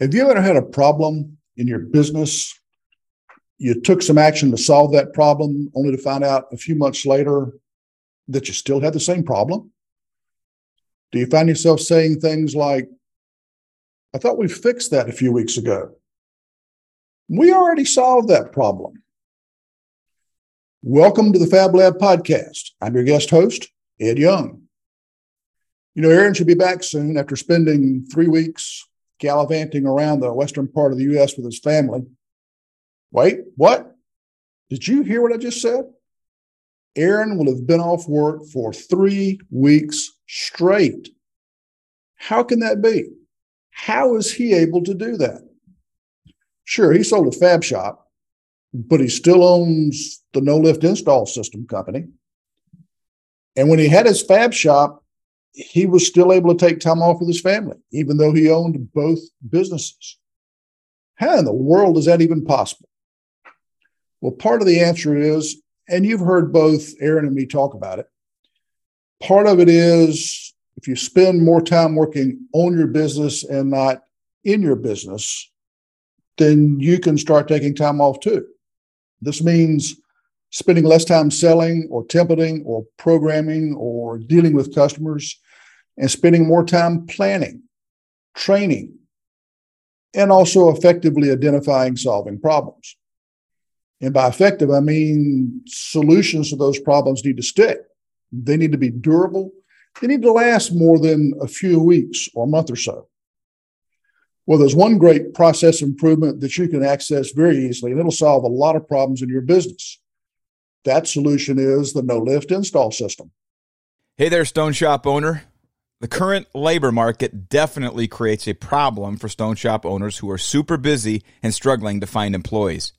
Have you ever had a problem in your business? You took some action to solve that problem, only to find out a few months later that you still had the same problem? Do you find yourself saying things like, I thought we fixed that a few weeks ago? We already solved that problem. Welcome to the Fab Lab podcast. I'm your guest host, Ed Young. You know, Aaron should be back soon after spending three weeks gallivanting around the western part of the U.S. with his family. Wait, what? Did you hear what I just said? Aaron will have been off work for three weeks straight. How can that be? How is he able to do that? Sure, he sold a fab shop, but he still owns the no lift install system company. And when he had his fab shop, he was still able to take time off with his family, even though he owned both businesses. How in the world is that even possible? Well, part of the answer is, and you've heard both Aaron and me talk about it, part of it is if you spend more time working on your business and not in your business, then you can start taking time off too. This means spending less time selling or templating or programming or dealing with customers and spending more time planning, training, and also effectively identifying solving problems. And by effective, I mean solutions to those problems need to stick. They need to be durable. They need to last more than a few weeks or a month or so. Well, there's one great process improvement that you can access very easily, and it'll solve a lot of problems in your business. That solution is the no lift install system. Hey there, Stone Shop owner. The current labor market definitely creates a problem for stone shop owners who are super busy and struggling to find employees.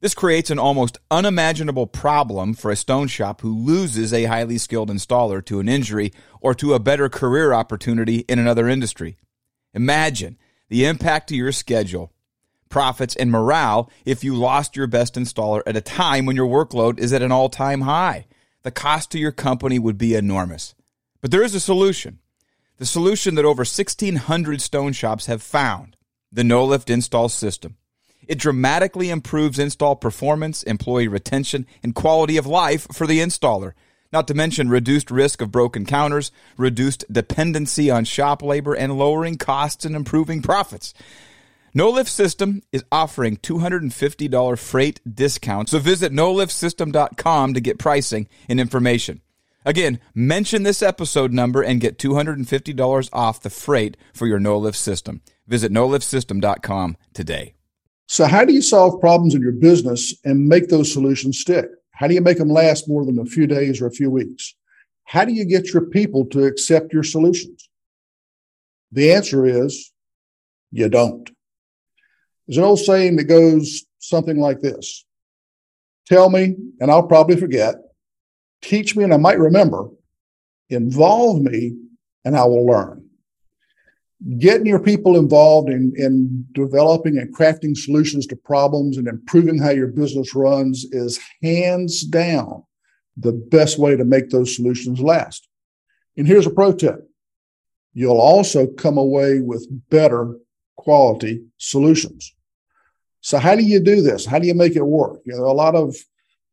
This creates an almost unimaginable problem for a stone shop who loses a highly skilled installer to an injury or to a better career opportunity in another industry. Imagine the impact to your schedule, profits, and morale if you lost your best installer at a time when your workload is at an all time high. The cost to your company would be enormous. But there is a solution the solution that over 1,600 stone shops have found the no lift install system. It dramatically improves install performance, employee retention, and quality of life for the installer. Not to mention reduced risk of broken counters, reduced dependency on shop labor, and lowering costs and improving profits. No Lift System is offering $250 freight discount, so visit noliftsystem.com to get pricing and information. Again, mention this episode number and get $250 off the freight for your no lift system. Visit noliftsystem.com today. So, how do you solve problems in your business and make those solutions stick? How do you make them last more than a few days or a few weeks? How do you get your people to accept your solutions? The answer is you don't. There's an old saying that goes something like this Tell me, and I'll probably forget teach me and I might remember, involve me and I will learn. Getting your people involved in, in developing and crafting solutions to problems and improving how your business runs is hands down the best way to make those solutions last. And here's a pro tip you'll also come away with better quality solutions. So, how do you do this? How do you make it work? You know, a lot of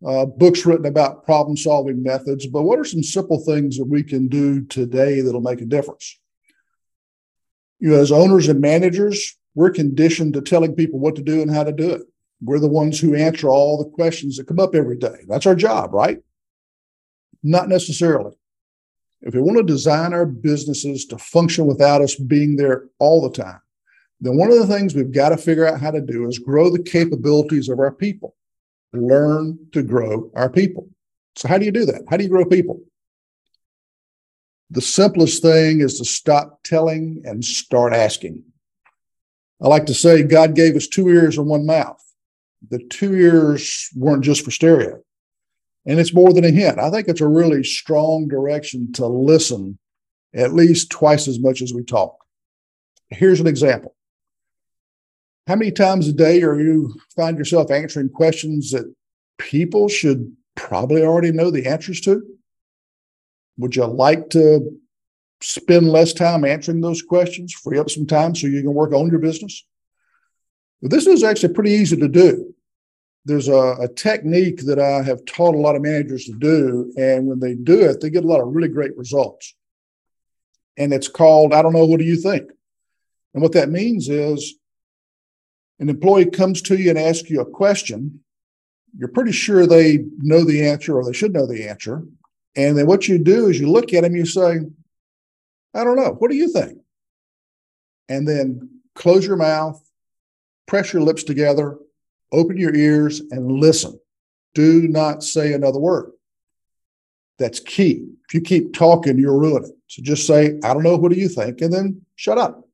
uh, books written about problem solving methods, but what are some simple things that we can do today that'll make a difference? You know, as owners and managers, we're conditioned to telling people what to do and how to do it. We're the ones who answer all the questions that come up every day. That's our job, right? Not necessarily. If we want to design our businesses to function without us being there all the time, then one of the things we've got to figure out how to do is grow the capabilities of our people learn to grow our people. So, how do you do that? How do you grow people? The simplest thing is to stop telling and start asking. I like to say God gave us two ears and one mouth. The two ears weren't just for stereo. And it's more than a hint. I think it's a really strong direction to listen at least twice as much as we talk. Here's an example how many times a day are you find yourself answering questions that people should probably already know the answers to? Would you like to spend less time answering those questions, free up some time so you can work on your business? This is actually pretty easy to do. There's a, a, technique that I have taught a lot of managers to do. And when they do it, they get a lot of really great results. And it's called, I don't know, what do you think? And what that means is an employee comes to you and asks you a question. You're pretty sure they know the answer or they should know the answer. And then what you do is you look at them, you say, I don't know, what do you think? And then close your mouth, press your lips together, open your ears, and listen. Do not say another word. That's key. If you keep talking, you'll ruin it. So just say, I don't know, what do you think? And then shut up.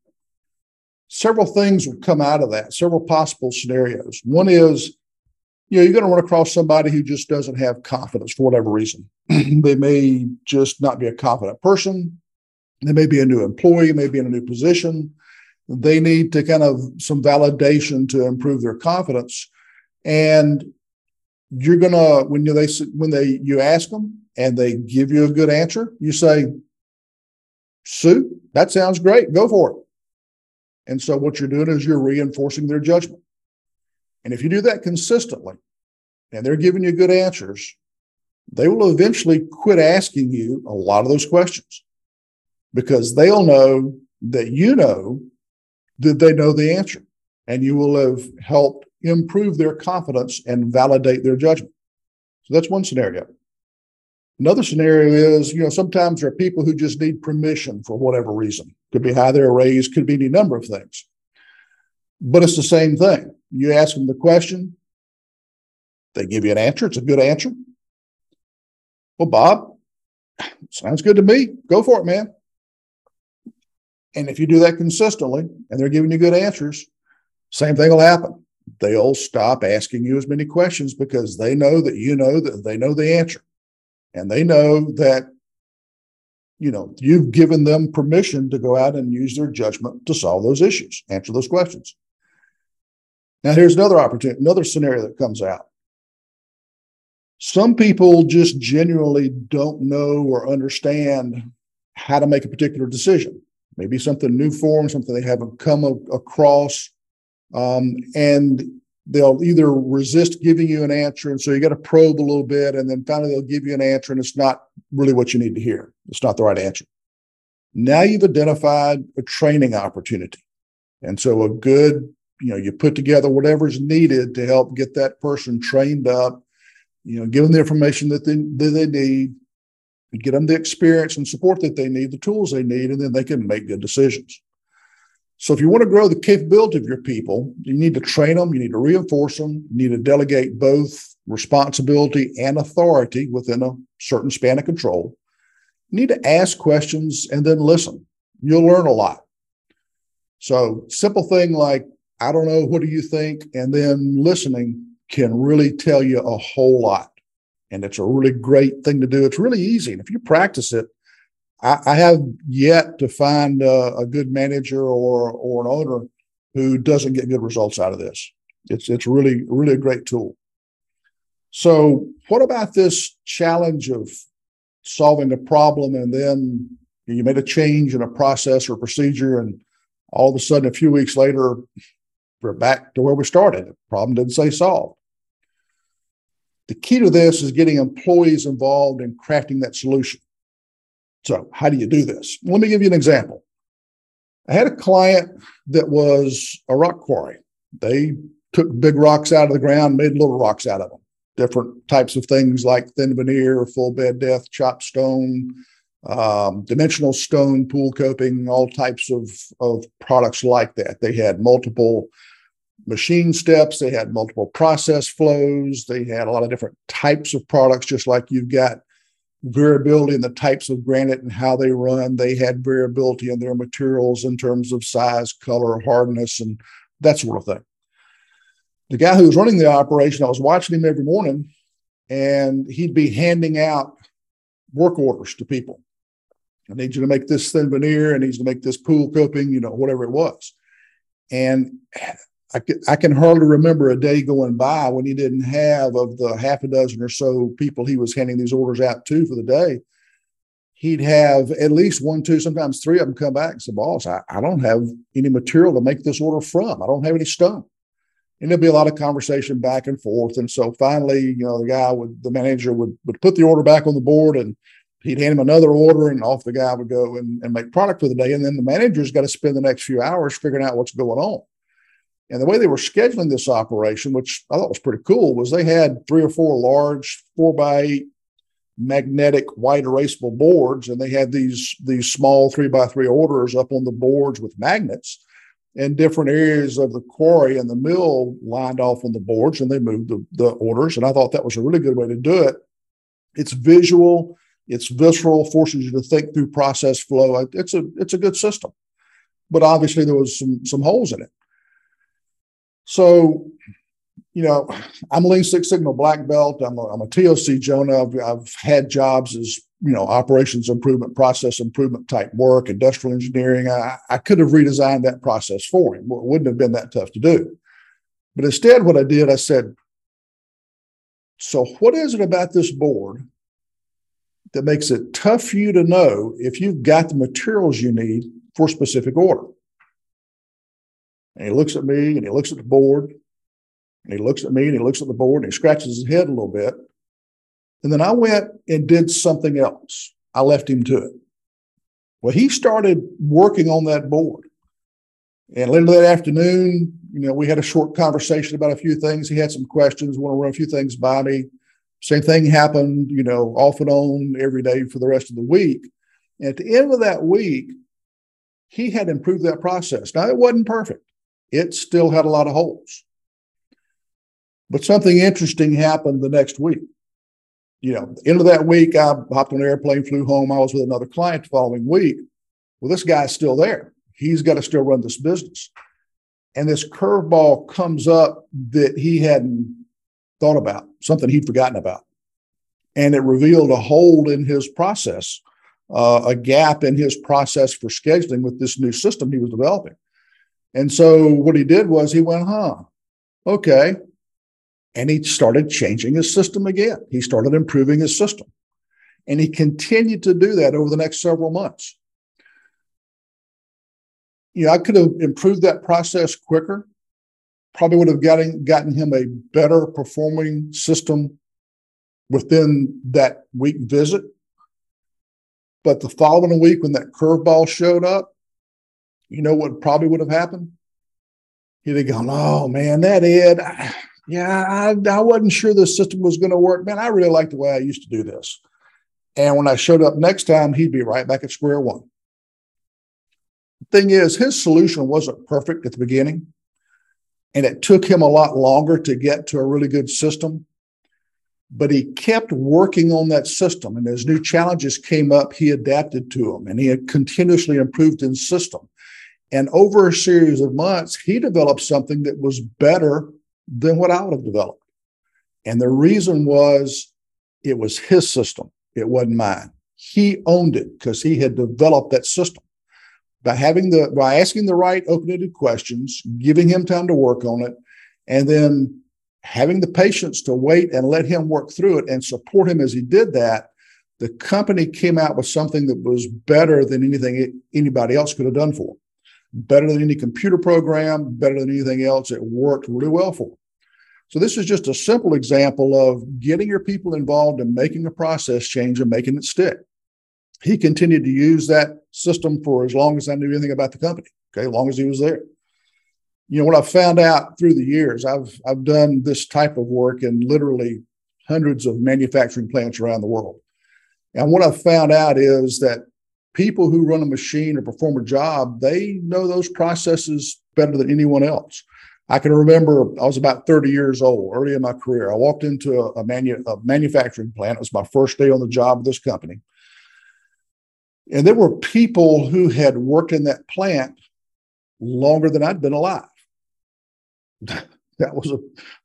Several things will come out of that, several possible scenarios. One is, you know, you're going to run across somebody who just doesn't have confidence for whatever reason. they may just not be a confident person. They may be a new employee, may be in a new position they need to kind of some validation to improve their confidence and you're gonna when they when they you ask them and they give you a good answer you say sue that sounds great go for it and so what you're doing is you're reinforcing their judgment and if you do that consistently and they're giving you good answers they will eventually quit asking you a lot of those questions because they'll know that you know that they know the answer? And you will have helped improve their confidence and validate their judgment. So that's one scenario. Another scenario is, you know, sometimes there are people who just need permission for whatever reason. Could be how they're raised, could be any number of things. But it's the same thing. You ask them the question, they give you an answer. It's a good answer. Well, Bob, sounds good to me. Go for it, man. And if you do that consistently and they're giving you good answers, same thing will happen. They'll stop asking you as many questions because they know that you know that they know the answer. And they know that, you know, you've given them permission to go out and use their judgment to solve those issues, answer those questions. Now, here's another opportunity, another scenario that comes out. Some people just genuinely don't know or understand how to make a particular decision maybe something new for them, something they haven't come across. Um, and they'll either resist giving you an answer. And so you got to probe a little bit. And then finally, they'll give you an answer, and it's not really what you need to hear. It's not the right answer. Now you've identified a training opportunity. And so a good, you know, you put together whatever's needed to help get that person trained up, you know, give them the information that they, that they need, get them the experience and support that they need, the tools they need, and then they can make good decisions. So if you want to grow the capability of your people, you need to train them, you need to reinforce them, you need to delegate both responsibility and authority within a certain span of control. You need to ask questions and then listen. You'll learn a lot. So simple thing like, I don't know, what do you think? And then listening can really tell you a whole lot and it's a really great thing to do. It's really easy, and if you practice it, I, I have yet to find a, a, good manager or or an owner who doesn't get good results out of this. It's it's really really a great tool. So, what about this challenge of solving a problem and then you made a change in a process or procedure, and all of a sudden, a few weeks later, we're back to where we started. The problem didn't say solved. The key to this is getting employees involved in crafting that solution. So, how do you do this? Let me give you an example. I had a client that was a rock quarry. They took big rocks out of the ground, made little rocks out of them. Different types of things like thin veneer, full bed depth, chopped stone, um, dimensional stone, pool coping, all types of, of products like that. They had multiple machine steps. They had multiple process flows. They had a lot of different types of products, just like you've got variability in the types of granite and how they run. They had variability in their materials in terms of size, color, hardness, and that sort of thing. The guy who was running the operation, I was watching him every morning, and he'd be handing out work orders to people. I need you to make this thin veneer, and needs to make this pool coping, you know, whatever it was. And I can, I can hardly remember a day going by when he didn't have of the half a dozen or so people he was handing these orders out to for the day. He'd have at least one, two, sometimes three of them come back and say, Boss, I, I don't have any material to make this order from. I don't have any stone. and there'd be a lot of conversation back and forth. And so finally, you know, the guy would, the manager would, would put the order back on the board and he'd hand him another order and off the guy would go and, and make product for the day. And then the manager's got to spend the next few hours figuring out what's going on. And the way they were scheduling this operation, which I thought was pretty cool, was they had three or four large four by eight magnetic white erasable boards, and they had these these small three by three orders up on the boards with magnets and different areas of the quarry and the mill lined off on the boards and they moved the, the orders. And I thought that was a really good way to do it. It's visual, it's visceral, forces you to think through process flow. It's a it's a good system. But obviously there was some some holes in it. So, you know, I'm a Lean Six Sigma black belt. I'm a, I'm a TOC Jonah. I've, I've had jobs as you know, operations improvement, process improvement type work, industrial engineering. I, I could have redesigned that process for him. It wouldn't have been that tough to do. But instead, what I did, I said, so what is it about this board that makes it tough for you to know if you've got the materials you need for a specific order? And he looks at me and he looks at the board and he looks at me and he looks at the board and he scratches his head a little bit. And then I went and did something else. I left him to it. Well, he started working on that board. And later that afternoon, you know, we had a short conversation about a few things. He had some questions, want to run a few things by me. Same thing happened, you know, off and on every day for the rest of the week. And at the end of that week, he had improved that process. Now, it wasn't perfect, it still had a lot of holes. But something interesting happened the next week you know, end of that week, I hopped on an airplane, flew home. I was with another client the following week. Well, this guy's still there. He's got to still run this business. And this curveball comes up that he hadn't thought about, something he'd forgotten about. And it revealed a hole in his process, uh, a gap in his process for scheduling with this new system he was developing. And so what he did was he went, huh, okay, and he started changing his system again. He started improving his system. And he continued to do that over the next several months. You know, I could have improved that process quicker, probably would have gotten, gotten him a better performing system within that week visit. But the following week, when that curveball showed up, you know what probably would have happened? He'd have gone, Oh man, that Ed, yeah, I, I wasn't sure the system was going to work. Man, I really like the way I used to do this. And when I showed up next time, he'd be right back at square one. The thing is, his solution wasn't perfect at the beginning, and it took him a lot longer to get to a really good system. But he kept working on that system, and as new challenges came up, he adapted to them, and he had continuously improved his system. And over a series of months, he developed something that was better than what I would have developed. And the reason was it was his system, it wasn't mine. He owned it because he had developed that system. By having the by asking the right open-ended questions, giving him time to work on it, and then having the patience to wait and let him work through it and support him as he did that, the company came out with something that was better than anything anybody else could have done for him. Better than any computer program, better than anything else. It worked really well for him. So this is just a simple example of getting your people involved and making a process change and making it stick. He continued to use that system for as long as I knew anything about the company. Okay, as long as he was there. You know what I've found out through the years, I've I've done this type of work in literally hundreds of manufacturing plants around the world. And what I've found out is that people who run a machine or perform a job, they know those processes better than anyone else. I can remember I was about 30 years old, early in my career. I walked into a, a, manu- a manufacturing plant. It was my first day on the job of this company. And there were people who had worked in that plant longer than I'd been alive. that was a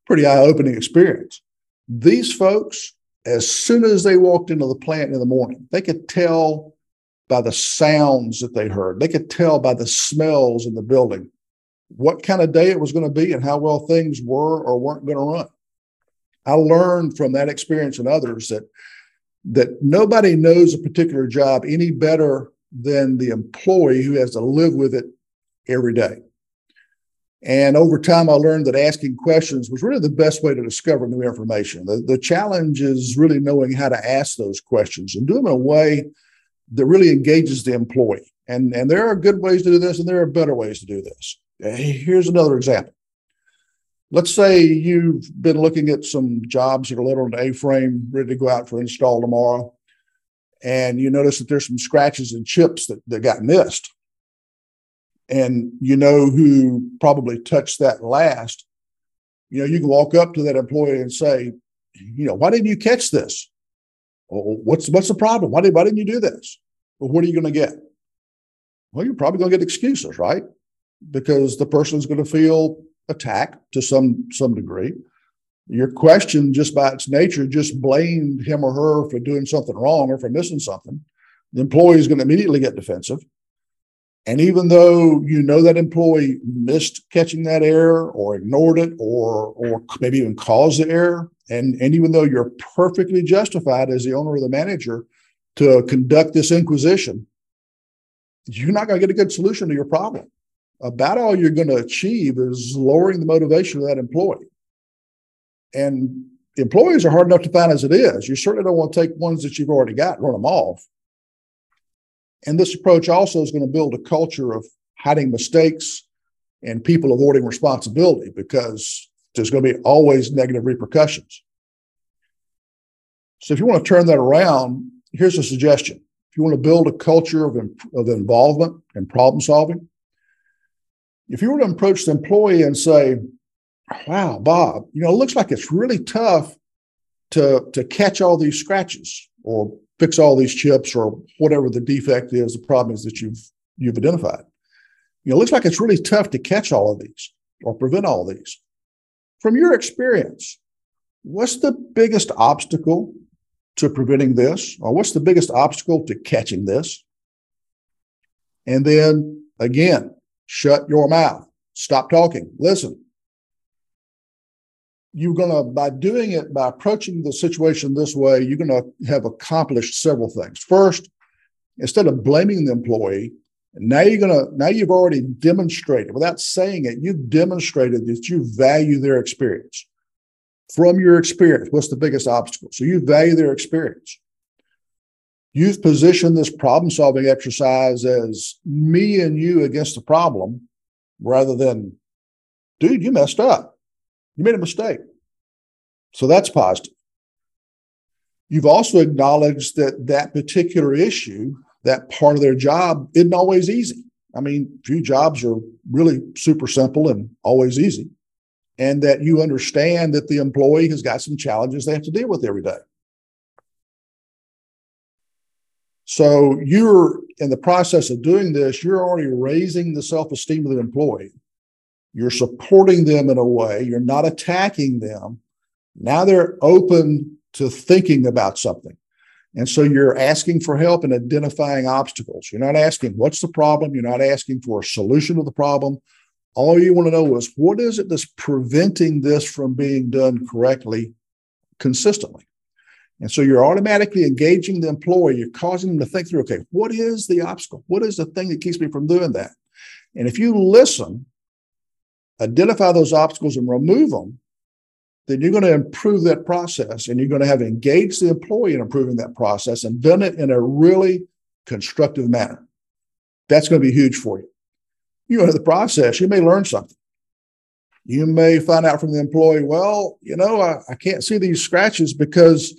pretty eye opening experience. These folks, as soon as they walked into the plant in the morning, they could tell by the sounds that they heard, they could tell by the smells in the building what kind of day it was going to be and how well things were or weren't going to run. I learned from that experience and others that that nobody knows a particular job any better than the employee who has to live with it every day. And over time, I learned that asking questions was really the best way to discover new information. The, the challenge is really knowing how to ask those questions and do them in a way that really engages the employee. And, and there are good ways to do this, and there are better ways to do this. Uh, here's another example. Let's say you've been looking at some jobs that are laid on an A-frame, ready to go out for install tomorrow, and you notice that there's some scratches and chips that, that got missed and you know who probably touched that last, you know, you can walk up to that employee and say, you know, why didn't you catch this? What's what's the problem? Why, did, why didn't you do this? Well, what are you going to get? Well, you're probably going to get excuses, right? Because the person's going to feel attacked to some some degree. Your question, just by its nature, just blamed him or her for doing something wrong or for missing something. The employee is going to immediately get defensive. And even though you know that employee missed catching that error or ignored it or or maybe even caused the error, and, and even though you're perfectly justified as the owner or the manager to conduct this inquisition, you're not going to get a good solution to your problem. About all you're going to achieve is lowering the motivation of that employee. And employees are hard enough to find as it is. You certainly don't want to take ones that you've already got and run them off. And this approach also is going to build a culture of hiding mistakes and people avoiding responsibility because there's going to be always negative repercussions. So if you want to turn that around, here's a suggestion. If you want to build a culture of, of involvement and problem solving, if you were to approach the employee and say, wow, Bob, you know, it looks like it's really tough to, to catch all these scratches or fix all these chips or whatever the defect is, the problem is that you've you've identified. You know, it looks like it's really tough to catch all of these or prevent all these. From your experience, what's the biggest obstacle to preventing this? Or what's the biggest obstacle to catching this? And then again, shut your mouth, stop talking, listen you're going to, by doing it, by approaching the situation this way, you're going to have accomplished several things. First, instead of blaming the employee, now you're going to, now you've already demonstrated, without saying it, you've demonstrated that you value their experience. From your experience, what's the biggest obstacle? So you value their experience. You've positioned this problem solving exercise as me and you against the problem rather than, dude, you messed up you made a mistake. So that's positive. You've also acknowledged that that particular issue, that part of their job, isn't always easy. I mean, few jobs are really super simple and always easy. And that you understand that the employee has got some challenges they have to deal with every day. So you're in the process of doing this, you're already raising the self esteem of the employee. You're supporting them in a way, you're not attacking them. Now they're open to thinking about something. And so you're asking for help in identifying obstacles. You're not asking, what's the problem? You're not asking for a solution to the problem. All you want to know is, what is it that's preventing this from being done correctly, consistently? And so you're automatically engaging the employee. You're causing them to think through, okay, what is the obstacle? What is the thing that keeps me from doing that? And if you listen identify those obstacles and remove them, then you're going to improve that process and you're going to have engaged the employee in improving that process and done it in a really constructive manner. That's going to be huge for you. You know, the process, you may learn something. You may find out from the employee, well, you know, I, I can't see these scratches because,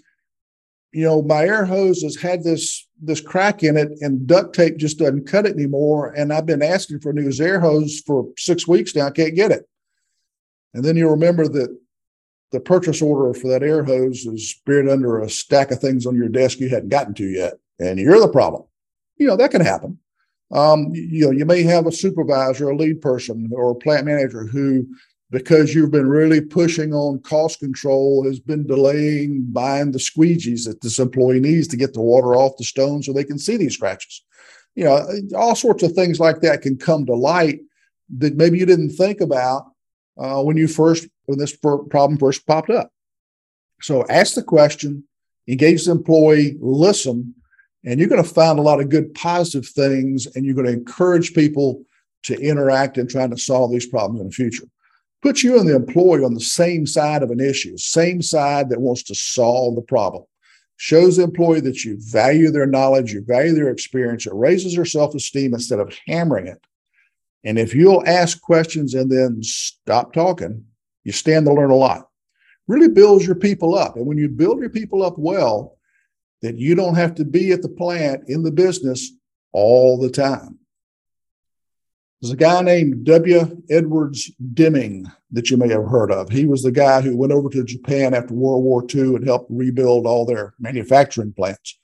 you know, my air hose has had this this crack in it and duct tape just doesn't cut it anymore. And I've been asking for a new air hose for six weeks now. I can't get it. And then you'll remember that the purchase order for that air hose is buried under a stack of things on your desk you hadn't gotten to yet. And you're the problem. You know, that can happen. Um, you know, you may have a supervisor, a lead person, or a plant manager who because you've been really pushing on cost control has been delaying buying the squeegees that this employee needs to get the water off the stone so they can see these scratches. You know, all sorts of things like that can come to light that maybe you didn't think about uh, when you first when this problem first popped up. So ask the question, engage the employee, listen, and you're going to find a lot of good positive things, and you're going to encourage people to interact and trying to solve these problems in the future. Put you and the employee on the same side of an issue, same side that wants to solve the problem. Shows the employee that you value their knowledge, you value their experience. It raises their self esteem instead of hammering it. And if you'll ask questions and then stop talking, you stand to learn a lot. Really builds your people up. And when you build your people up well, that you don't have to be at the plant in the business all the time. There's a guy named W. Edwards Deming that you may have heard of. He was the guy who went over to Japan after World War II and helped rebuild all their manufacturing plants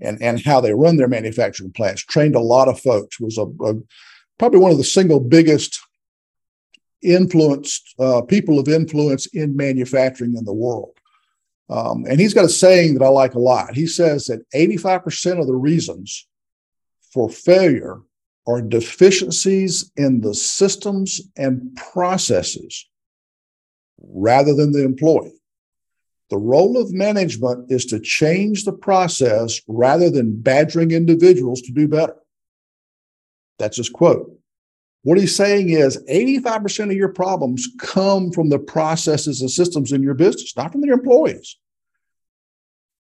and, and how they run their manufacturing plants. Trained a lot of folks. Was a, a probably one of the single biggest influenced uh, people of influence in manufacturing in the world. Um, and he's got a saying that I like a lot. He says that 85% of the reasons for failure are deficiencies in the systems and processes rather than the employee. The role of management is to change the process rather than badgering individuals to do better. That's his quote. What he's saying is 85% of your problems come from the processes and systems in your business, not from your employees.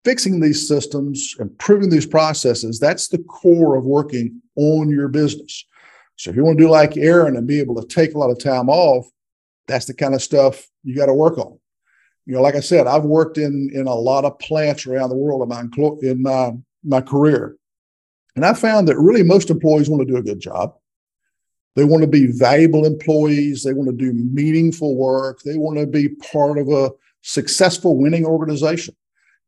Fixing these systems, improving these processes, that's the core of working on your business. So if you want to do like Aaron and be able to take a lot of time off, that's the kind of stuff you got to work on. You know, like I said, I've worked in in a lot of plants around the world in my in my, my career, and I found that really most employees want to do a good job. They want to be valuable employees. They want to do meaningful work. They want to be part of a successful winning organization.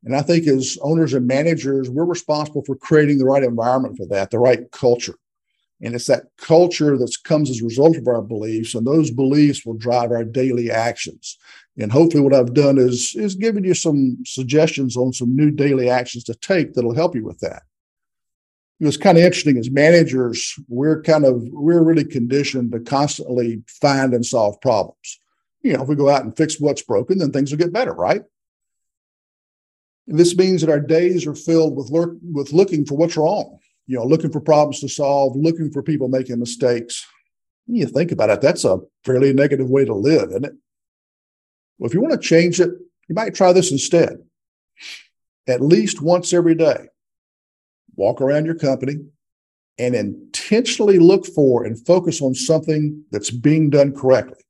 And I think as owners and managers, we're responsible for creating the right environment for that, the right culture. And it's that culture that comes as a result of our beliefs, and those beliefs will drive our daily actions. And hopefully, what I've done is is given you some suggestions on some new daily actions to take that'll help you with that it was kind of interesting as managers we're kind of we're really conditioned to constantly find and solve problems you know if we go out and fix what's broken then things will get better right and this means that our days are filled with look, with looking for what's wrong you know looking for problems to solve looking for people making mistakes. When you think about it that's a fairly negative way to live isn't it? Well if you want to change it you might try this instead. At least once every day walk around your company and intentionally look for and focus on something that's being done correctly.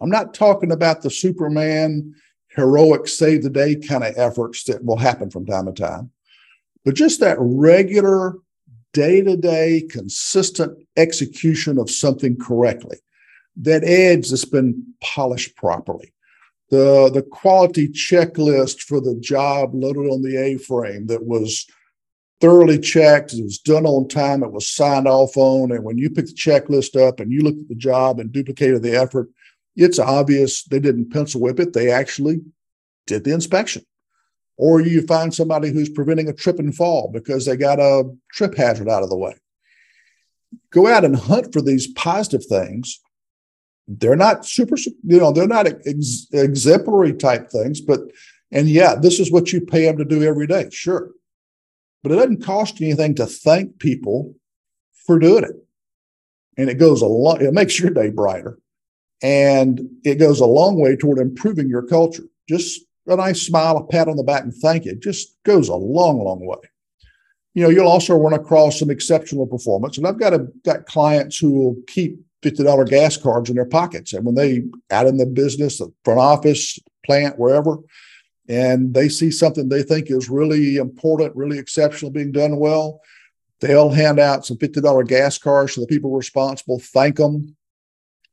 I'm not talking about the Superman heroic save the day kind of efforts that will happen from time to time, but just that regular day to day consistent execution of something correctly. That edge that's been polished properly. The, the quality checklist for the job loaded on the A frame that was thoroughly checked. It was done on time. It was signed off on. And when you pick the checklist up and you look at the job and duplicated the effort, it's obvious they didn't pencil whip it. They actually did the inspection. Or you find somebody who's preventing a trip and fall because they got a trip hazard out of the way. Go out and hunt for these positive things. They're not super, you know, they're not ex- exemplary type things, but, and yeah, this is what you pay them to do every day. Sure but it doesn't cost you anything to thank people for doing it. And it goes a lot, it makes your day brighter. And it goes a long way toward improving your culture. Just a nice smile, a pat on the back, and thank you It just goes a long, long way. You know, you'll also run across some exceptional performance. And I've got a, got clients who will keep $50 gas cards in their pockets. And when they out in the business, the front office, plant, wherever, and they see something they think is really important, really exceptional being done well, they'll hand out some $50 gas cards to the people responsible, thank them.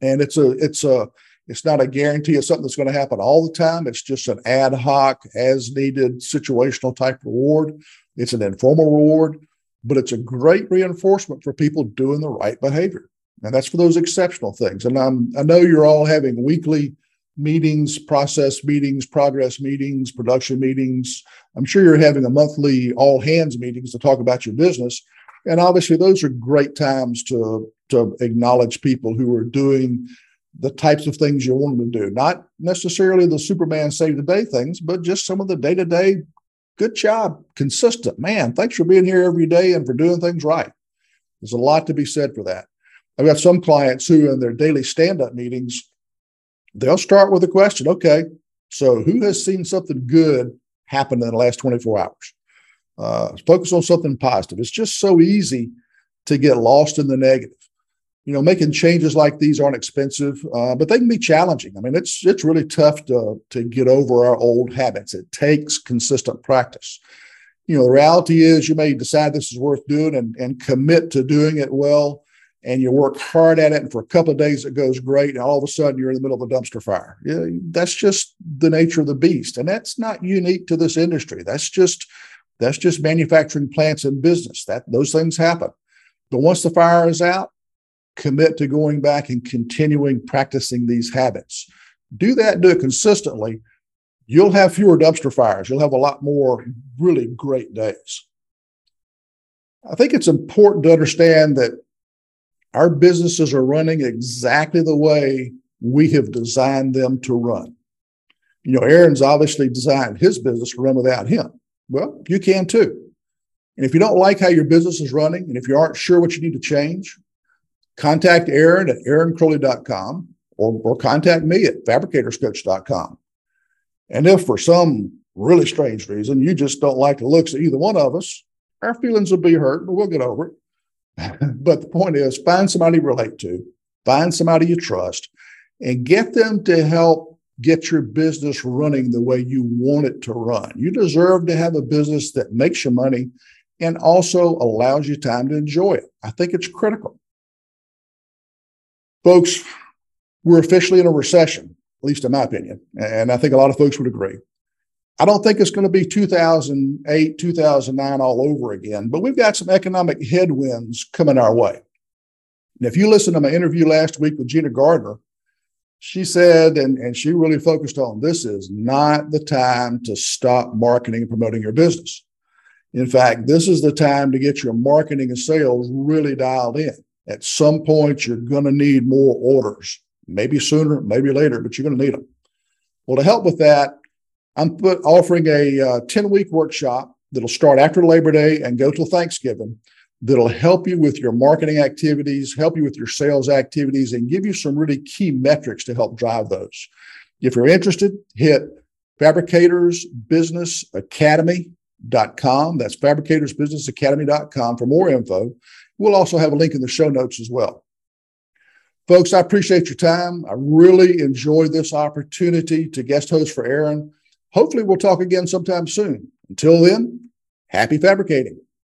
And it's a it's a it's not a guarantee of something that's going to happen all the time. It's just an ad hoc, as needed, situational type reward. It's an informal reward, but it's a great reinforcement for people doing the right behavior. And that's for those exceptional things. And I'm, I know you're all having weekly meetings, process meetings, progress meetings, production meetings. I'm sure you're having a monthly all hands meetings to talk about your business. And obviously, those are great times to, to acknowledge people who are doing the types of things you want them to do. Not necessarily the Superman save the day things, but just some of the day to day good job, consistent. Man, thanks for being here every day and for doing things right. There's a lot to be said for that. I've got some clients who, in their daily stand up meetings, they'll start with a question okay, so who has seen something good happen in the last 24 hours? Uh, focus on something positive. It's just so easy to get lost in the negative. You know, making changes like these aren't expensive, uh, but they can be challenging. I mean, it's it's really tough to to get over our old habits. It takes consistent practice. You know, the reality is you may decide this is worth doing and, and commit to doing it well and you work hard at it, and for a couple of days it goes great, and all of a sudden you're in the middle of a dumpster fire. Yeah, that's just the nature of the beast, and that's not unique to this industry. That's just that's just manufacturing plants and business. That those things happen. But once the fire is out, commit to going back and continuing practicing these habits. Do that, do it consistently. You'll have fewer dumpster fires. You'll have a lot more really great days. I think it's important to understand that our businesses are running exactly the way we have designed them to run. You know, Aaron's obviously designed his business to run without him. Well, you can too. And if you don't like how your business is running, and if you aren't sure what you need to change, contact Aaron at aaroncrowley.com or, or contact me at fabricatorscoach.com. And if for some really strange reason you just don't like the looks of either one of us, our feelings will be hurt, but we'll get over it. but the point is, find somebody you relate to, find somebody you trust, and get them to help get your business running the way you want it to run. You deserve to have a business that makes you money and also allows you time to enjoy it. I think it's critical. Folks, we're officially in a recession, at least in my opinion. And I think a lot of folks would agree. I don't think it's going to be 2008, 2009 all over again, but we've got some economic headwinds coming our way. And if you listen to my interview last week with Gina Gardner, she said, and, and she really focused on this is not the time to stop marketing and promoting your business. In fact, this is the time to get your marketing and sales really dialed in. At some point, you're going to need more orders, maybe sooner, maybe later, but you're going to need them. Well, to help with that, I'm put, offering a 10 uh, week workshop that'll start after Labor Day and go till Thanksgiving that'll help you with your marketing activities, help you with your sales activities, and give you some really key metrics to help drive those. If you're interested, hit fabricatorsbusinessacademy.com. That's fabricatorsbusinessacademy.com for more info. We'll also have a link in the show notes as well. Folks, I appreciate your time. I really enjoyed this opportunity to guest host for Aaron. Hopefully, we'll talk again sometime soon. Until then, happy fabricating.